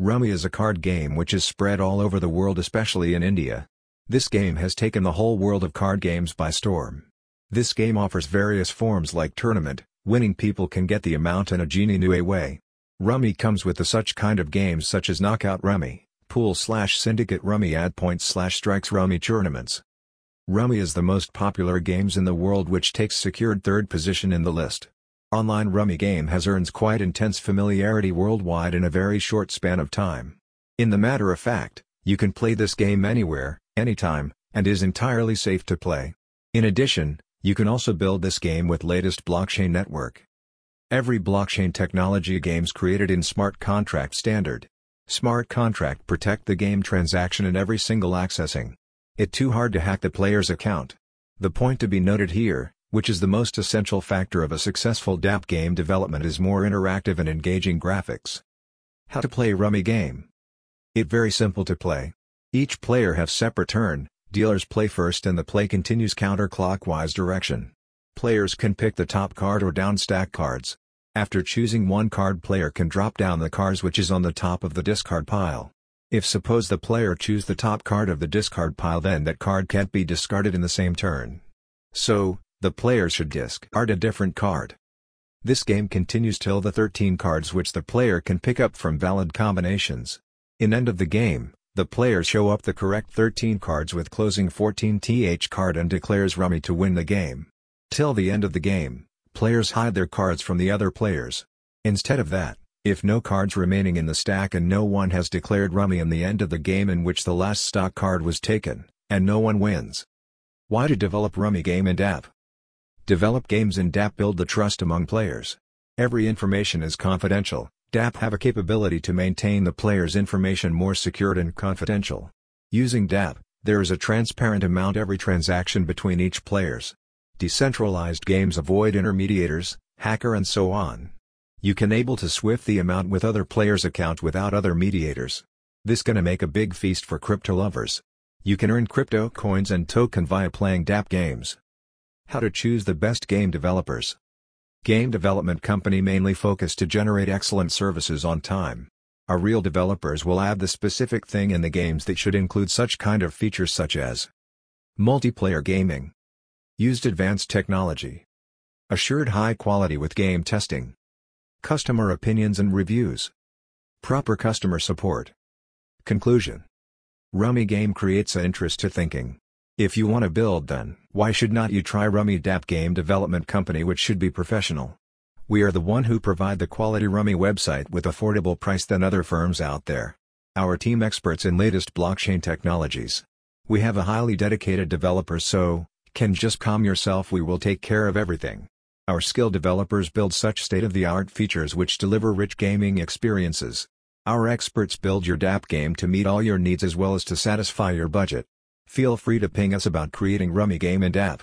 Rummy is a card game which is spread all over the world especially in India. This game has taken the whole world of card games by storm. This game offers various forms like tournament, winning people can get the amount in a genie new way. Rummy comes with the such kind of games such as Knockout Rummy, Pool slash Syndicate Rummy Add Points slash Strikes Rummy Tournaments. Rummy is the most popular games in the world which takes secured third position in the list. Online Rummy game has earned quite intense familiarity worldwide in a very short span of time. In the matter of fact, you can play this game anywhere, anytime, and is entirely safe to play. In addition, you can also build this game with latest blockchain network. Every blockchain technology games created in smart contract standard. Smart contract protect the game transaction in every single accessing. It too hard to hack the player's account. The point to be noted here, which is the most essential factor of a successful DApp game development is more interactive and engaging graphics. How to play Rummy game. It very simple to play. Each player have separate turn, dealers play first and the play continues counterclockwise direction. Players can pick the top card or down stack cards. After choosing one card player can drop down the cards which is on the top of the discard pile. If suppose the player choose the top card of the discard pile then that card can't be discarded in the same turn. So, the player should discard a different card. This game continues till the 13 cards which the player can pick up from valid combinations. In end of the game, the player show up the correct 13 cards with closing 14 th card and declares rummy to win the game. Till the end of the game, players hide their cards from the other players. Instead of that, if no cards remaining in the stack and no one has declared rummy in the end of the game in which the last stock card was taken, and no one wins. Why to develop rummy game and app? Develop games in DApp build the trust among players. Every information is confidential, DApp have a capability to maintain the player's information more secured and confidential. Using DApp, there is a transparent amount every transaction between each players. Decentralized games avoid intermediators, hacker and so on. You can able to swift the amount with other players' account without other mediators. This gonna make a big feast for crypto lovers. You can earn crypto coins and token via playing DApp games. How to choose the best game developers. Game development company mainly focus to generate excellent services on time. Our real developers will add the specific thing in the games that should include such kind of features such as multiplayer gaming, used advanced technology, assured high quality with game testing, customer opinions and reviews, proper customer support. Conclusion Rummy game creates a interest to thinking. If you want to build then, why should not you try Rummy DApp Game Development Company which should be professional. We are the one who provide the quality Rummy website with affordable price than other firms out there. Our team experts in latest blockchain technologies. We have a highly dedicated developers so, can just calm yourself we will take care of everything. Our skilled developers build such state-of-the-art features which deliver rich gaming experiences. Our experts build your DApp game to meet all your needs as well as to satisfy your budget. Feel free to ping us about creating Rummy Game and app.